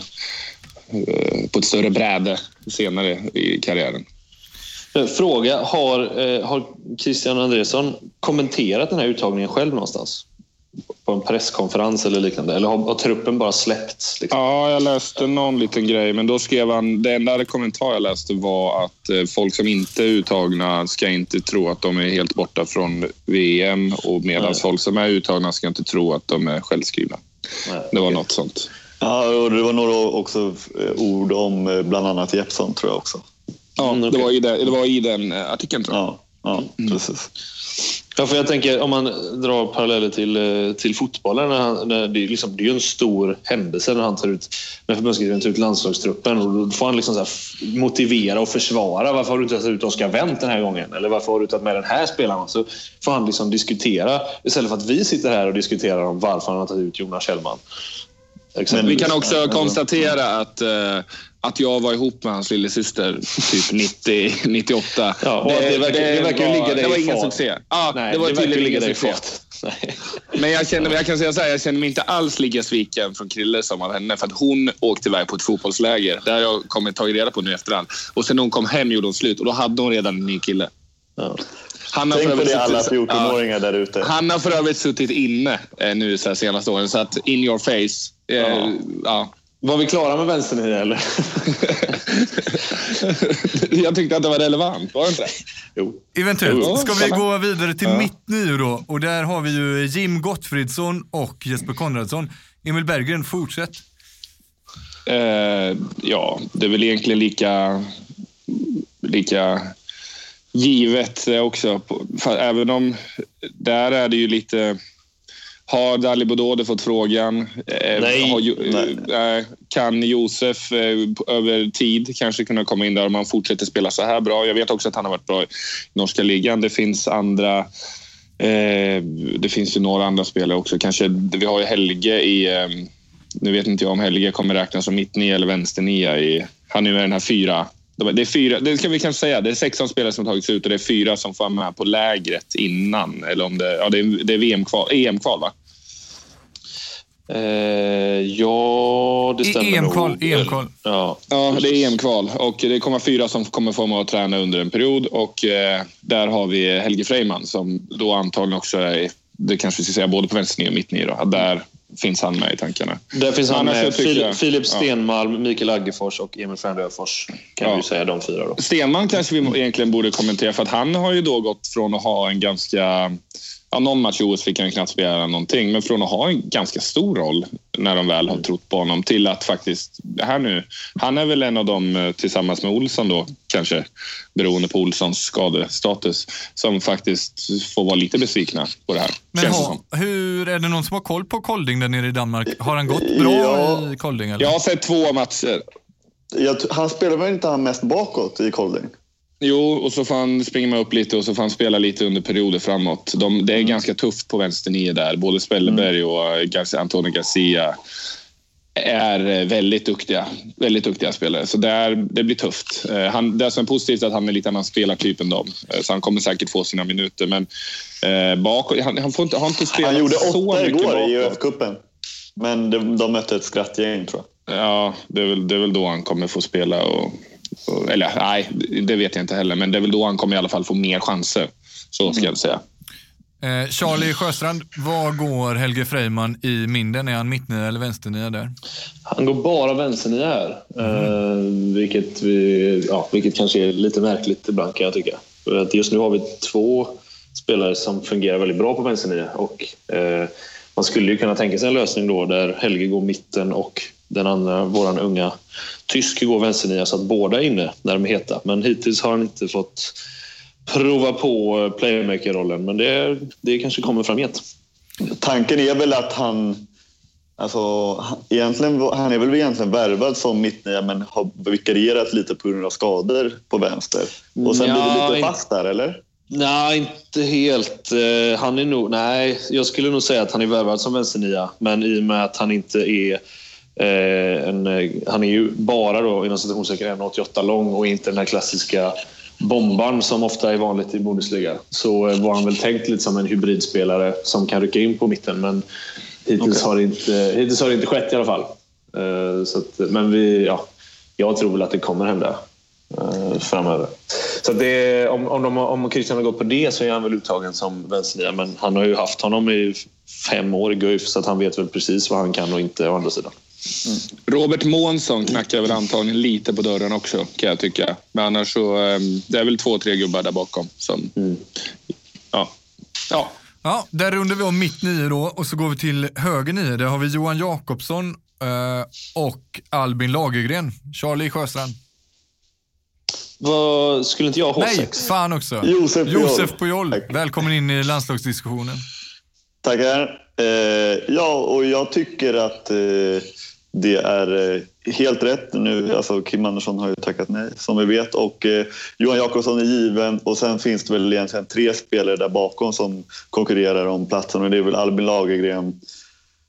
på ett större bräde senare i karriären. Fråga, har, har Christian Andresson kommenterat den här uttagningen själv någonstans? På en presskonferens eller liknande? Eller har, har truppen bara släppts? Liksom? Ja, jag läste någon liten grej, men då skrev han... Det enda kommentar jag läste var att eh, folk som inte är uttagna ska inte tro att de är helt borta från VM och medan folk som är uttagna ska inte tro att de är självskrivna. Nej, Det var okej. något sånt. Ja, och det var några också eh, ord om eh, bland annat Jeppsson tror jag också. Ja, Mm, det, var i den, det var i den artikeln tror jag. Ja, ja precis. Ja, för jag tänker om man drar paralleller till, eh, till fotbollen. När han, när det, liksom, det är ju en stor händelse när han tar ut, när förbundskaptenen tar ut landslagstruppen. Och då får han liksom så motivera och försvara. Varför har du inte tagit ut Oscar Wendt den här gången? Eller varför har du tagit med den här spelaren? Så får han liksom diskutera istället för att vi sitter här och diskuterar om varför han har tagit ut Jonas Kjellman. Men- Vi kan också konstatera att, eh, att jag var ihop med hans lillasyster typ 90, 98. Ja, att det verkar- det verkar ju var, ligga dig Det var ingen succé. Ja, Nej, det var verkar tydligen ligga ingen succé. Men jag, känner, jag kan säga så här, jag känner mig inte alls lika sviken från Krille som av henne. För att hon åkte iväg på ett fotbollsläger. Det har jag kommit tagit reda på nu efterhand. Och sen när hon kom hem gjorde hon slut och då hade hon redan en ny kille. Ja. Han har Tänk på det alla suttit- 14-åringar där ute. Han har för övrigt suttit inne eh, nu så här senaste åren. Så att in your face. Eh, Ja. ja. Var vi klara med vänstern i det eller? jag tyckte att det var relevant, var det inte jo. Eventuellt. Jo, Ska vi gå vidare till mitt nio då? Och där har vi ju Jim Gottfridsson och Jesper Konradsson. Emil Berggren, fortsätt. Eh, ja, det är väl egentligen lika, lika givet det också. Även om där är det ju lite... Har Dali Bodode fått frågan? Eh, Nej. Har, Nej. eh, kan Josef eh, över tid kanske kunna komma in där om han fortsätter spela så här bra? Jag vet också att han har varit bra i norska ligan. Det finns andra... Det finns ju några andra spelare också. Kanske, vi har ju Helge i... Nu vet inte jag om Helge kommer räknas som mittnia eller vänsternia. I, han är ju med den här fyra. Det är fyra, det ska vi kanske säga. Det är 16 spelare som har tagits ut och det är fyra som får vara med på lägret innan. Eller om det, ja, det är, det är VM-kval, EM-kval va? Eh, ja, det I stämmer EM-kval, nog. EM-kval. Ja. Ja, det är EM-kval och det kommer fyra som kommer få med och träna under en period och eh, där har vi Helge Freiman som då antagligen också är, det kanske vi ska säga, både på vänsternia och mittnia. Då. Där finns han med i tankarna. Där finns han med. Filip, Filip ja. Stenmalm, Mikael Aggefors och Emil Fränderöfors. Kan Ja. vi säga de fyra då. Stenman kanske vi egentligen borde kommentera för att han har ju då gått från att ha en ganska... Ja, någon match i OS fick han knappt spela någonting, men från att ha en ganska stor roll när de väl har trott på honom till att faktiskt... Här nu, han är väl en av dem eh, tillsammans med Olsson då, kanske beroende på Olssons skadestatus, som faktiskt får vara lite besvikna på det här. Men ha, som. hur, är det någon som har koll på Kolding där nere i Danmark? Har han gått bra Ja. i Kolding? Eller? Jag har sett två matcher. Jag, han spelar väl inte han mest bakåt i Kolding? Jo, och så får han springa upp lite och så får han spela lite under perioder framåt. De, det är ganska tufft på vänsternio där. Både Spelleberg och eh, Garcia, Antonio Garcia är eh, väldigt duktiga, väldigt duktiga spelare. Så det, är, det blir tufft. Eh, Han, det som är positivt är att han är lite annan spelartyp än dem. Så han kommer säkert få sina minuter. Men eh, bakåt, han, han får inte, har inte spelat Han gjorde så åtta mycket igår i bakåt. UF-cupen. Men de, de mötte ett skrattgäng tror jag. Ja, det är, väl, det är väl då han kommer få spela. Och, eller nej, det vet jag inte heller. Men det är väl då han kommer i alla fall få mer chanser. Så ska jag säga. Eh, Charlie Sjöstrand, var går Helge Freiman i minden? Är han mittnia eller vänsternia där? Han går bara vänsternia här. Eh, vilket, vi, ja, vilket kanske är lite märkligt ibland kan jag tycka. För att just nu har vi två spelare som fungerar väldigt bra på vänsternia. Och, eh, man skulle ju kunna tänka sig en lösning då där Helge går mitten och den andra, våran unga tysk, går vänsternia så att båda är inne när de är heta. Men hittills har han inte fått prova på playmaker-rollen. Men det, det kanske kommer framgent. Tanken är väl att han... Alltså, egentligen, han är väl egentligen värvad som mittnia men har vikarierat lite på grund av skador på vänster. Och sen blir det Ja, lite fast där, eller? Nej, inte helt. Eh, Han är nog, nej, jag skulle nog säga att han är värvad som vänsternia. Men i och med att han inte är eh, en, eh, Han är ju bara då inom citationstecken 1,88 lång och inte den här klassiska bombaren som ofta är vanligt i Bundesliga. Så eh, var han väl tänkt lite som en hybridspelare som kan rycka in på mitten. Men hittills, har, det inte, hittills har det inte skett i alla fall. Eh, Så att, men vi, ja, jag tror väl att det kommer hända eh, framöver. Så det, om, om, de, om Christian har gått på det så är han väl uttagen som vänsternia. Men han har ju haft honom i fem år i Guif så att han vet väl precis vad han kan och inte å andra sidan. Robert Månsson knackar väl antagligen lite på dörren också kan jag tycka. Men annars så, ehm, det är väl två, tre gubbar där bakom som... Ja. ja. Ja, där rundar vi om mitt nio då och så går vi till höger nio. Där har vi Johan Jakobsson eh, och Albin Lagergren. Charlie Sjöstrand. Vad, skulle inte jag ha Nej, sex? fan också. Josef Pujol. Josef Pujol. Välkommen in i landslagsdiskussionen. Tackar. Eh, ja, och jag tycker att eh, det är eh, helt rätt nu. Alltså, Kim Andersson har ju tackat nej, som vi vet. Och eh, Johan Jakobsson är given. Och sen finns det väl egentligen tre spelare där bakom som konkurrerar om platsen. Och det är väl Albin Lagergren,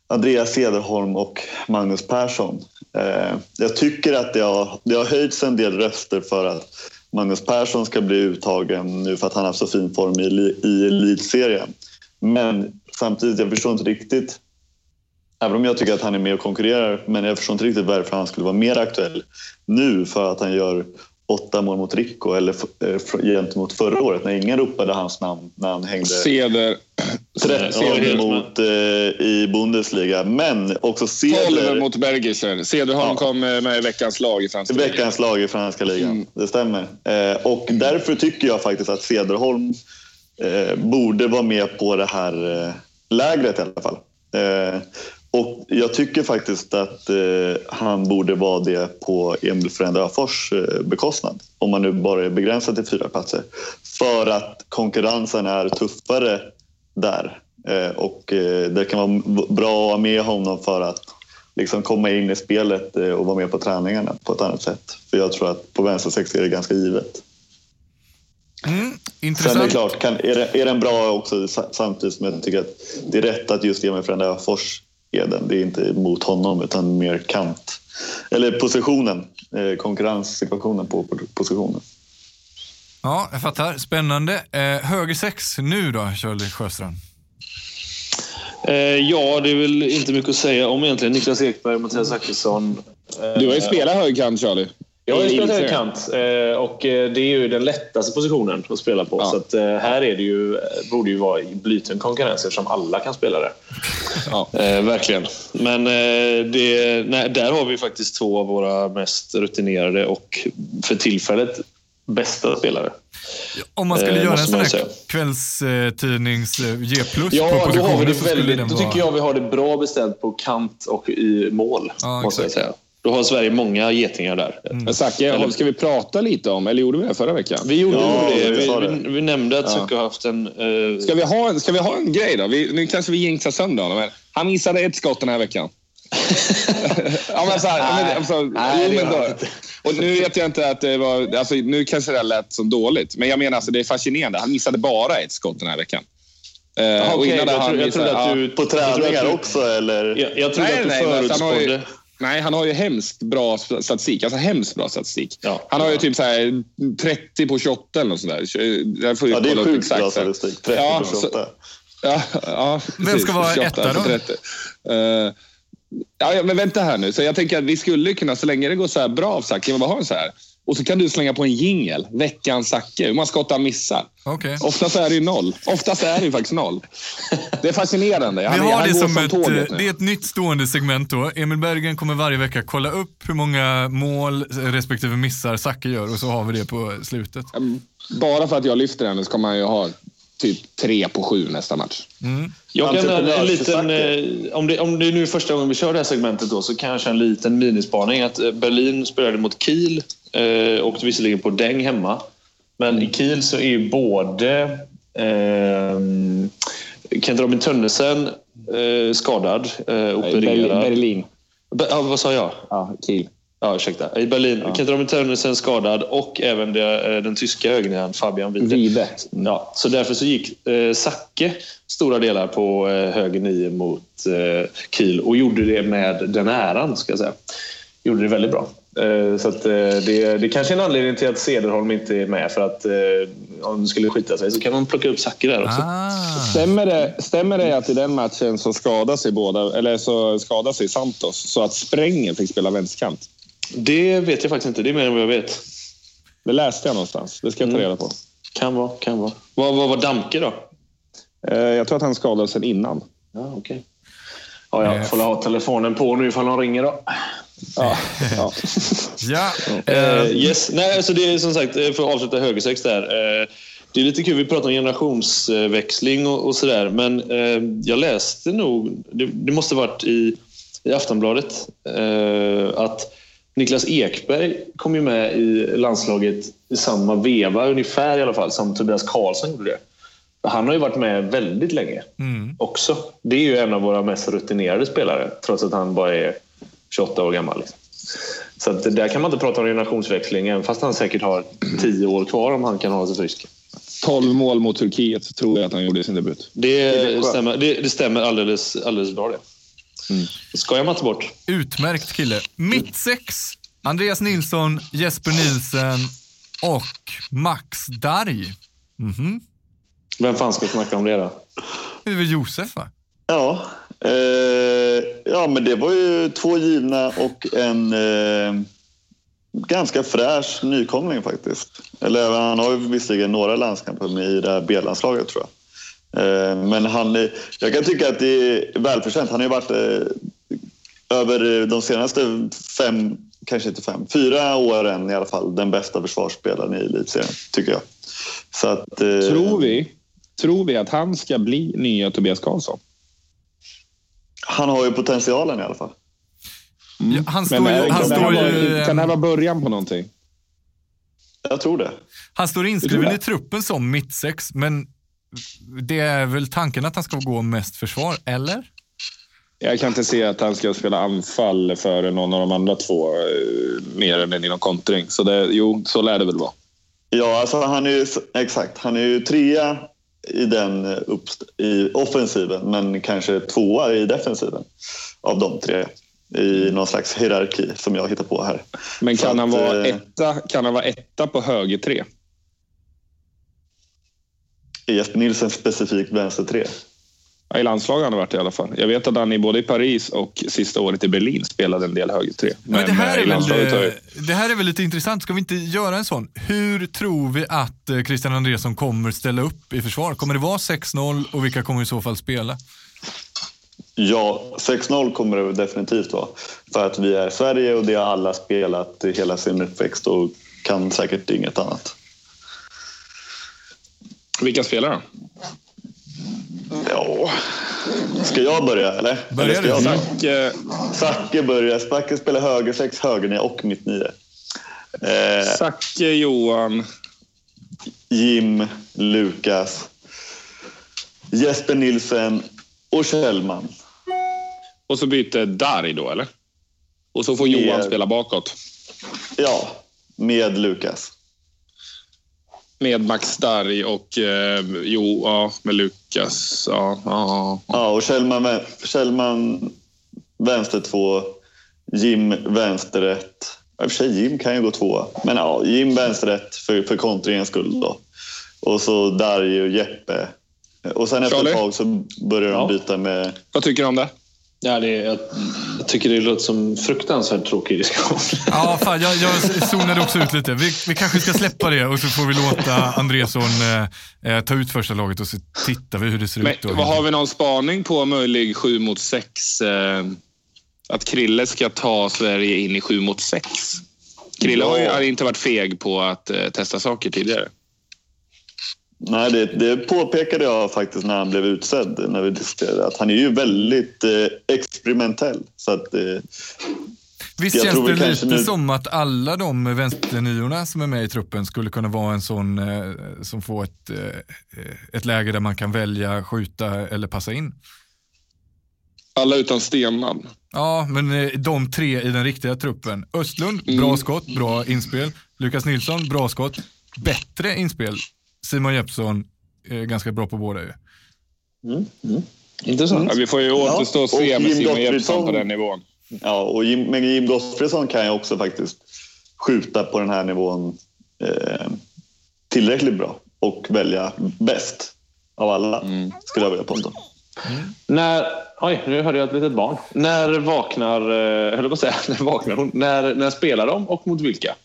Andreas Cederholm och Magnus Persson. Eh, jag tycker att det har, det har höjts en del röster för att Magnus Persson ska bli uttagen nu för att han har haft så fin form i, i elitserien. Men samtidigt, jag förstår inte riktigt Även om jag tycker att han är med och konkurrerar, men jag förstår inte riktigt varför han skulle vara mer aktuell nu för att han gör åtta mål mot Rico eller eh, gentemot förra året när ingen ropade hans namn när han hängde Ceder. 13 Ceder. mot eh, i Bundesliga. Men också 12 Ceder mot Bergischer. Cederholm Ja. kom eh, med i veckans lag i franska ligan. veckans lag i franska ligan. Det stämmer. Eh, och därför tycker jag faktiskt att Cederholm eh, borde vara med på det här lägret i alla fall. Och jag tycker faktiskt att eh, han borde vara det på Emil Frend Öfors eh, bekostnad. Om man nu bara är begränsad till fyra platser. För att konkurrensen är tuffare där. Eh, och eh, det kan vara bra att ha med honom för att liksom komma in i spelet eh, och vara med på träningarna på ett annat sätt. För jag tror att på vänstersex är det ganska givet. Mm, Sen är det intressant. klart, kan, är, det, är den bra också sa- samtidigt som jag tycker att det är rätt att just Emil Frände Öfors är den. Det är inte mot honom utan mer kant. Eller positionen, eh, konkurrenssituationen på på positionen. Ja, jag fattar. Spännande. Eh, höger sex nu då, Charlie Sjöstrand. Eh, ja, det är väl inte mycket att säga om egentligen. Niklas Ekberg, Mattias Zachrisson. Eh, Du har ju spelat högerkant Charlie. Jag har ju spelat högerkant eh, och eh, det är ju den lättaste positionen att spela på. Ja. Så att, eh, här är det ju, borde ju vara i blytung konkurrens eftersom alla kan spela det. Ja. Eh, verkligen. Men det, nej, där har vi faktiskt två av våra mest rutinerade och för tillfället bästa spelare. Om man skulle Eh, göra en sån här kvällstidnings G plus på Ja, då, positionen har vi det väldigt, då tycker jag vi har det bra beställt på kant och i mål. Ja, måste jag säga. Då har Sverige många getingar där. Men Zacke, ska vi prata lite om, eller gjorde vi det förra veckan? Vi gjorde Ja, det. vi Vi, vi, vi nämnde att Ja. Zacke har haft en... eh, Ska vi ha en, ska vi ha en grej då? Vi, nu kanske vi jinxar sönder honom, han missade ett skott den här veckan. ja, men så här, ja, men, alltså, Nej, jo, det men gör då, och nu vet jag inte att det var... Alltså, nu kanske det lät som dåligt, men jag menar alltså, det är fascinerande. Han missade bara ett skott den här veckan. Och okej, innan jag, tro, jag missade- trodde att ja. du... På jag trodde träningar också eller? Jag, jag trodde Nej, att du nej, ju, förutspådde... nej, han har ju hemskt bra statistik. Alltså hemskt bra statistik. Ja. Han har ju typ så här 30 på 28 eller något sånt där. Jag får ju Ja, det är sjukt bra statistik. 30 Ja, på så- 28. Ja, ja, Vem precis. ska vara 28 etta då? på 30. Eh, ja, ja, men vänta här nu. Så jag tänker att vi skulle kunna, så länge det går så här bra av Zacke, vi bara ha en så här. Och så kan du slänga på en jingel. Veckans Zacke. Hur många skott han missar. Okej. Oftast är det ju noll. Oftast är det ju faktiskt noll. Det är fascinerande. Vi Han, är- har det går som ett, eh, det är ett nytt stående segment då. Emil Bergen kommer varje vecka kolla upp hur många mål respektive missar Zacke gör och så har vi det på slutet. Bara för att jag lyfter henne så kommer han ju ha typ tre på sju nästa match. Jag kan en, en liten, eh, om, det, om det är nu första gången vi kör det här segmentet då, så kanske en liten minispaning. Att eh, Berlin spelade mot Kiel eh, och visserligen på Deng hemma. Men i Kiel så är ju både eh, Kent Robin Tönnesen eh, skadad, eh, opererad. Berlin. Be- ja, vad sa jag? Ja, Kiel. Ja, ursäkta. I Berlin. Kent Robin Tönnesen skadad och även det, eh, den tyska högernian Fabian Wiede. Vide. Ja, så därför så gick eh, Zacke stora delar på eh, höger nio mot eh, Kiel och gjorde det med den äran, ska jag säga. Gjorde det väldigt bra. Eh, så att, eh, det, det kanske är en anledning till att Cederholm inte är med för att eh, om det skulle skita sig så kan man plocka upp Zacke där också. Ah. Stämmer det, stämmer det att i den matchen så skadade sig båda, eller så skadade sig Santos så att Spränger fick spela vänsterkant? Det vet jag faktiskt inte. Det är mer än vad jag vet. Det läste jag någonstans. Det ska jag ta reda på. Kan vara. Kan vara. Vad, vad var Damke då? Jag tror att han skadade sen innan. Ja, okej. Ja, jag får ha telefonen på nu ifall de ringer då. Ja, ja. Ja, eh, yes. Nej, alltså det är som sagt, eh, för att avsluta högersex där. Eh, det är lite kul, vi pratar om generationsväxling och, och sådär. Men eh, jag läste nog, det, det måste varit i, i Aftonbladet, att Niklas Ekberg kom ju med i landslaget i samma veva, ungefär i alla fall, som Tobias Karlsson gjorde det. Han har ju varit med väldigt länge mm. också. Det är ju en av våra mest rutinerade spelare, trots att han bara är 28 år gammal. Liksom. Så att där kan man inte prata om generationsväxling, även fast han säkert har 10 år kvar om han kan hålla sig frisk. 12 mål mot Turkiet tror jag att han gjorde i sin debut. Det stämmer, det, det stämmer alldeles, alldeles bra det. Det skojar man inte bort. utmärkt kille. Mitt sex, Andreas Nilsson, Jesper Nielsen och Max Darj. Mhm. Vem fan ska snacka om det då? Det är väl Josef va? Ja, eh, ja, men det var ju två givna och en eh, ganska fräsch nykomling faktiskt. Eller han har ju visserligen några landskamper med i det här B-landslaget tror jag. Eh, men han, är- jag kan tycka att det är välförtjänt. Han har ju varit eh, över eh, de senaste fem, kanske inte fem, fyra åren i alla fall den bästa försvarsspelaren i elitserien, tycker jag. Så att, eh, Tror vi, tror vi att han ska bli nya Tobias Karlsson? Han har ju potentialen i alla fall. Ja, han står Men ju... Han kan, det här står vara, ju kan det här vara början på någonting? Jag tror det. Han står inskriven det. i truppen som mittsex, men det är väl tanken att han ska gå mest försvar, eller? Jag kan inte se att han ska spela anfall före någon av de andra två eh, mer än i någon kontring. Så det, jo, så lär det väl vara. Ja, alltså han är ju, exakt. Han är ju trea i den eh, uppst- i offensiven, men kanske tvåa i defensiven av de tre i någon slags hierarki som jag hittar på här. Men Så kan han, att, vara eh, etta, kan han vara etta på höger tre? Är Jesper Nilsson specifikt vänster tre? Ja, I landslaget har han varit i alla fall. Jag vet att han i både i Paris och sista året i Berlin spelade en del höger tre. Men, det, här eh, är väl, ju- det här är väl lite intressant. Ska vi inte göra en sån? Hur tror vi att eh, Christian Andreasson kommer ställa upp i försvar? Kommer det vara 6-0 och vilka kommer i så fall spela? Ja, 6-0 kommer det definitivt vara. För att vi är Sverige och det har alla spelat i hela sin uppväxt och kan säkert inget annat. Vilka spelar då? Ja, ska jag börja eller? Börja eller ska du. Zacke börjar. Zacke spelar höger sex, höger och mitt nio. Eh, Zacke, Johan. Jim, Lukas, Jesper Nilsen och Kjellman. Och så byter Darj då, eller? Och så får Med- Johan spela bakåt. Ja, med Lukas. Med Max Darj och eh, jo, ja, med Lukas. Ja, ja, ja. Ja, och Kjellman, Kjellman vänster två, Jim vänsterrätt. I och för sig, Jim kan ju gå två. Men ja, Jim vänsterrätt för, för kontringens skull då. Och så Darj och Jeppe. Och sen efter Charlie? ett tag så börjar de byta med... Vad tycker du om det? Ja, det är, jag, jag tycker det låter som fruktansvärt tråkig diskussion. Ja, fan, jag, jag zonade också ut lite. Vi, vi kanske ska släppa det och så får vi låta Andreasson eh, eh, ta ut första laget och så tittar vi hur det ser Men, ut. Då. vad har vi någon spaning på möjlig 7 mot 6? Eh, att Krille ska ta Sverige in i 7 mot 6? Krille har ju Ja. har inte varit feg på att eh, testa saker tidigare. Nej, det, det påpekade jag faktiskt när han blev utsedd. När vi diskuterade att han är ju väldigt eh, experimentell. Så att, eh, Visst jag känns tror det vi lite nu- som att alla de vänsterniorna som är med i truppen skulle kunna vara en sån eh, som får ett, eh, ett läge där man kan välja, skjuta eller passa in? Alla utan Stenman. Ja, men eh, de tre i den riktiga truppen. Östlund, bra skott, bra inspel. Lukas Nilsson, bra skott. Bättre inspel. Simon Jeppsson, eh, ganska bra på båda ju. Intressant. Ja, vi får ju återstå och och se med Jim Simon. Jeppsson på den nivån. ja, och Jim, men Jim Gottfridsson kan ju också faktiskt skjuta på den här nivån eh, tillräckligt bra och välja bäst av alla, skulle jag vilja påstå. När, oj, nu hörde jag ett litet barn. När vaknar, eh, höll på att säga, när vaknar hon? När, när spelar de och mot vilka?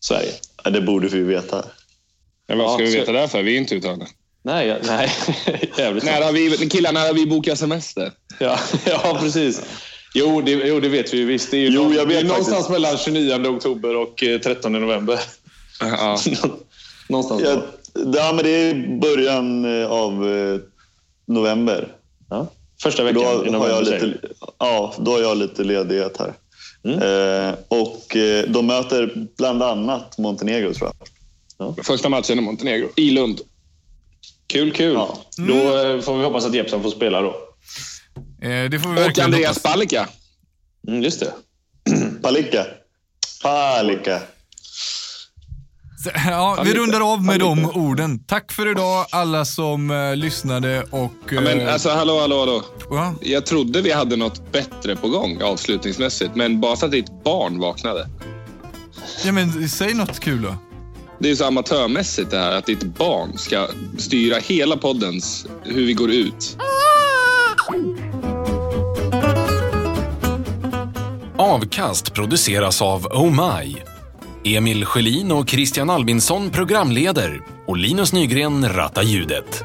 Sverige. Ja, det borde vi veta. Men vad ska Ja, vi så- veta det för? Vi är inte uttagna. Nej, jag- nej. jävligt När har vi, killar, när har vi bokat semester? Ja, ja precis. Jo det, jo, det vet vi ju visst. Det är ju Jo, någon- jag vet det är någonstans mellan 29 oktober och eh, 13 november. Ja. någonstans Ja, där. ja, men det är början eh, av eh, november. Ja. Första Då veckan i har, november. lite, ja, då har jag lite ledighet här. Mm. Eh, och eh, de möter bland annat Montenegro tror jag. Första matchen i Montenegro. I Lund. Kul, kul. Ja. Då eh, får vi hoppas att Jeppsson får spela då. Eh, det får vi Och Andreas hoppas. Palicka. Mm, just det. Palika. Så, Ja, vi rundar av med de orden. Tack för idag alla som eh, lyssnade och... Ja, men eh, alltså, hallå, hallå, hallå. ja. Jag trodde vi hade något bättre på gång avslutningsmässigt, men bara för att ditt barn vaknade. ja, men säg något kul då. Det är så amatörmässigt det här att ditt barn ska styra hela poddens, hur vi går ut. Avkast produceras av Oh My. Emil Sjölin och Christian Albinsson programleder och Linus Nygren rattar ljudet.